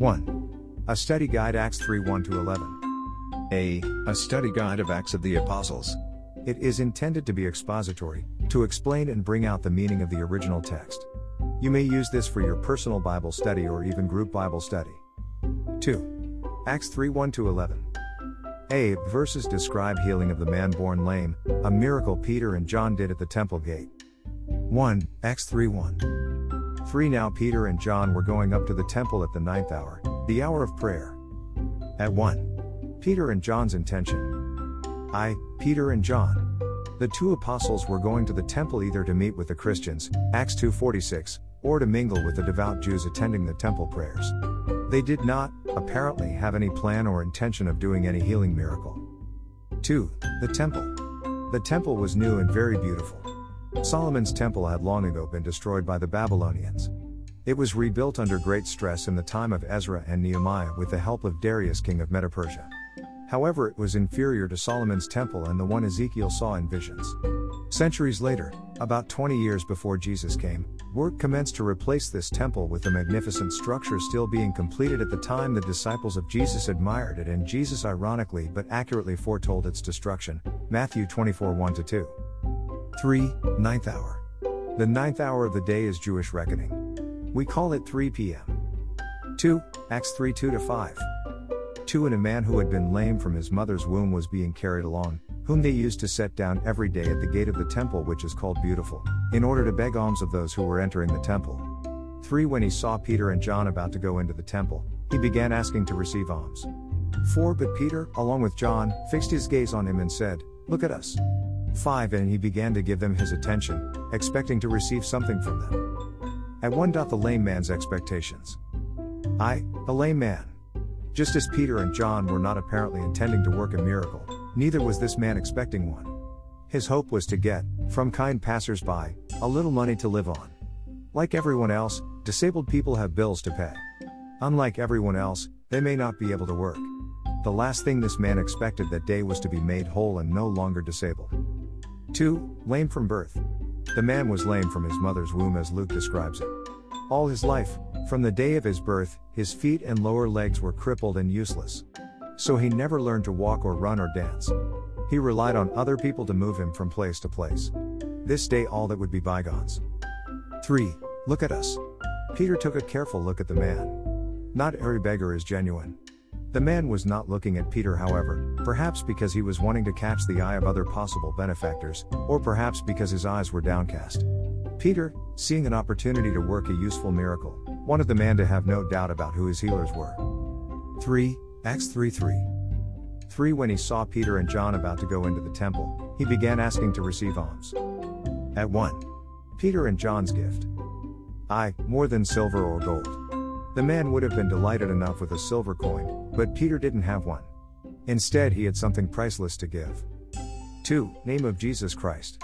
1. A study guide Acts 3 1 to 11. A. A study guide of Acts of the Apostles. It is intended to be expository, to explain and bring out the meaning of the original text. You may use this for your personal Bible study or even group Bible study. 2. Acts 3 1 to 11. A. Verses describe healing of the man born lame, a miracle Peter and John did at the temple gate. 1. Acts 3 1. 3 Now Peter and John were going up to the temple at the ninth hour, the hour of prayer. At 1. Peter and John's intention. I, Peter and John. The two apostles were going to the temple either to meet with the Christians, Acts 2:46, or to mingle with the devout Jews attending the temple prayers. They did not, apparently, have any plan or intention of doing any healing miracle. 2. The temple. The temple was new and very beautiful. Solomon's temple had long ago been destroyed by the Babylonians. It was rebuilt under great stress in the time of Ezra and Nehemiah with the help of Darius, king of Medo Persia. However, it was inferior to Solomon's temple and the one Ezekiel saw in visions. Centuries later, about 20 years before Jesus came, work commenced to replace this temple with the magnificent structure still being completed at the time the disciples of Jesus admired it and Jesus ironically but accurately foretold its destruction. Matthew 24 1 2. 3. Ninth hour. The ninth hour of the day is Jewish reckoning. We call it 3 p.m. 2. Acts 3 2 5. 2 And a man who had been lame from his mother's womb was being carried along, whom they used to set down every day at the gate of the temple, which is called Beautiful, in order to beg alms of those who were entering the temple. 3 When he saw Peter and John about to go into the temple, he began asking to receive alms. 4 But Peter, along with John, fixed his gaze on him and said, Look at us. 5 And he began to give them his attention, expecting to receive something from them. At 1. The lame man's expectations. I, the lame man. Just as Peter and John were not apparently intending to work a miracle, neither was this man expecting one. His hope was to get, from kind passers-by, a little money to live on. Like everyone else, disabled people have bills to pay. Unlike everyone else, they may not be able to work. The last thing this man expected that day was to be made whole and no longer disabled. 2. Lame from birth. The man was lame from his mother's womb as Luke describes it. All his life, from the day of his birth, his feet and lower legs were crippled and useless. So he never learned to walk or run or dance. He relied on other people to move him from place to place. This day all that would be bygones. 3. Look at us. Peter took a careful look at the man. Not every beggar is genuine. The man was not looking at Peter, however, perhaps because he was wanting to catch the eye of other possible benefactors, or perhaps because his eyes were downcast. Peter, seeing an opportunity to work a useful miracle, wanted the man to have no doubt about who his healers were. 3. Acts 3 3. 3 When he saw Peter and John about to go into the temple, he began asking to receive alms. At 1. Peter and John's gift. I, more than silver or gold. The man would have been delighted enough with a silver coin, but Peter didn't have one. Instead, he had something priceless to give. 2. Name of Jesus Christ.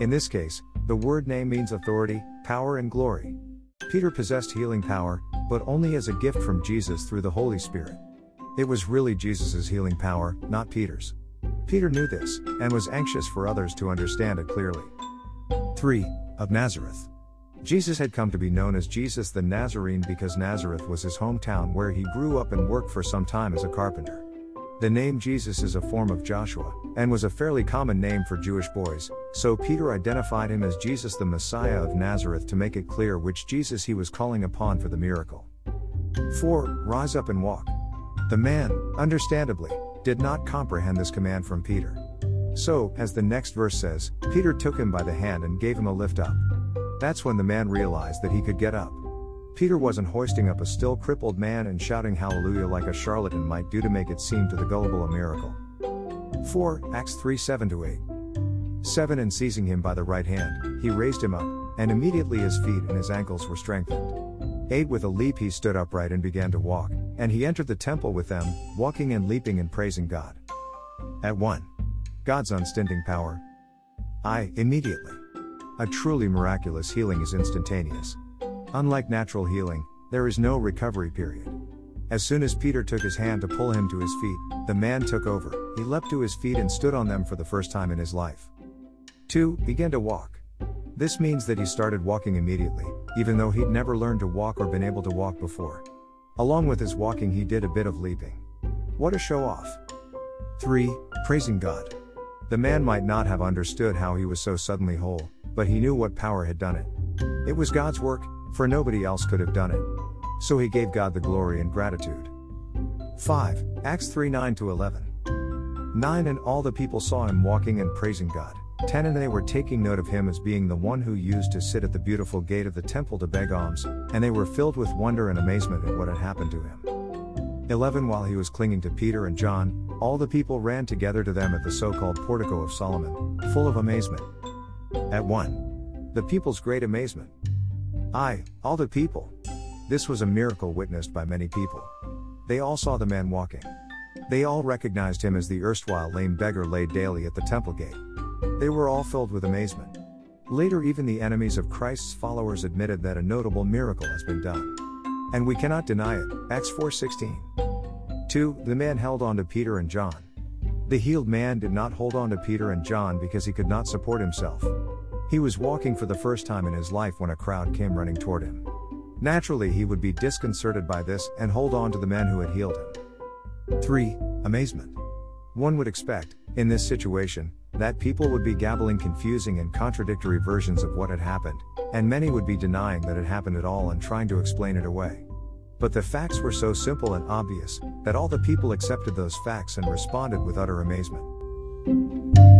In this case, the word name means authority, power, and glory. Peter possessed healing power, but only as a gift from Jesus through the Holy Spirit. It was really Jesus' healing power, not Peter's. Peter knew this, and was anxious for others to understand it clearly. 3. Of Nazareth. Jesus had come to be known as Jesus the Nazarene because Nazareth was his hometown where he grew up and worked for some time as a carpenter. The name Jesus is a form of Joshua, and was a fairly common name for Jewish boys, so Peter identified him as Jesus the Messiah of Nazareth to make it clear which Jesus he was calling upon for the miracle. 4. Rise up and walk. The man, understandably, did not comprehend this command from Peter. So, as the next verse says, Peter took him by the hand and gave him a lift up. That's when the man realized that he could get up. Peter wasn't hoisting up a still crippled man and shouting hallelujah like a charlatan might do to make it seem to the gullible a miracle. 4. Acts 3 7 to 8. 7 And seizing him by the right hand, he raised him up, and immediately his feet and his ankles were strengthened. 8 With a leap he stood upright and began to walk, and he entered the temple with them, walking and leaping and praising God. At 1. God's unstinting power. I, immediately. A truly miraculous healing is instantaneous. Unlike natural healing, there is no recovery period. As soon as Peter took his hand to pull him to his feet, the man took over, he leapt to his feet and stood on them for the first time in his life. 2. Began to walk. This means that he started walking immediately, even though he'd never learned to walk or been able to walk before. Along with his walking, he did a bit of leaping. What a show off! 3. Praising God. The man might not have understood how he was so suddenly whole, but he knew what power had done it. It was God's work, for nobody else could have done it. So he gave God the glory and gratitude. 5. Acts 3 9 11. 9 And all the people saw him walking and praising God. 10 And they were taking note of him as being the one who used to sit at the beautiful gate of the temple to beg alms, and they were filled with wonder and amazement at what had happened to him. 11 While he was clinging to Peter and John, all the people ran together to them at the so called portico of Solomon, full of amazement. At 1. The people's great amazement. I, all the people. This was a miracle witnessed by many people. They all saw the man walking. They all recognized him as the erstwhile lame beggar laid daily at the temple gate. They were all filled with amazement. Later, even the enemies of Christ's followers admitted that a notable miracle has been done. And we cannot deny it. Acts 4:16. 2. The man held on to Peter and John. The healed man did not hold on to Peter and John because he could not support himself. He was walking for the first time in his life when a crowd came running toward him. Naturally, he would be disconcerted by this and hold on to the man who had healed him. 3. Amazement. One would expect, in this situation, that people would be gabbling confusing and contradictory versions of what had happened, and many would be denying that it happened at all and trying to explain it away. But the facts were so simple and obvious that all the people accepted those facts and responded with utter amazement.